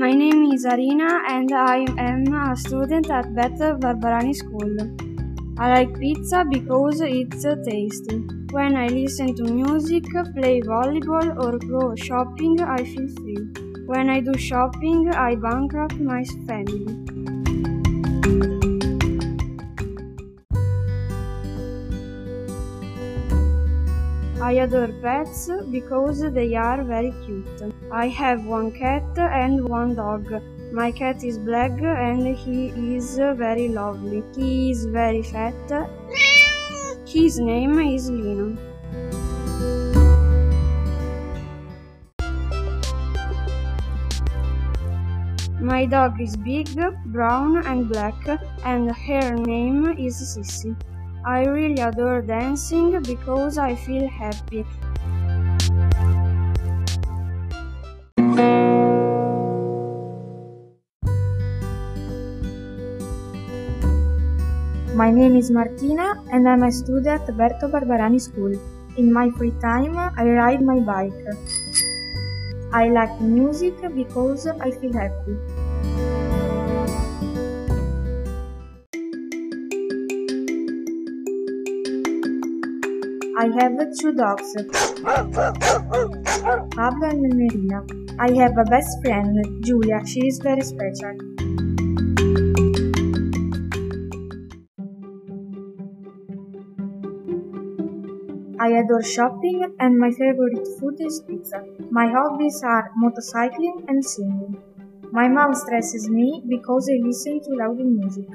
My name is Arina and I am a student at Berto Barbarani School. I like pizza because it's tasty. When I listen to music, play volleyball, or go shopping, I feel free. When I do shopping, I bankrupt my family. I adore pets because they are very cute. I have one cat and one dog. My cat is black and he is very lovely. He is very fat. His name is Lino. My dog is big, brown and black and her name is Sissy. I really adore dancing because I feel happy. My name is Martina and I'm a student at Berto Barbarani School. In my free time, I ride my bike. I like music because I feel happy. I have two dogs, Pablo and Marina. I have a best friend, Julia. She is very special. I adore shopping and my favorite food is pizza. My hobbies are motorcycling and singing. My mom stresses me because I listen to loud music.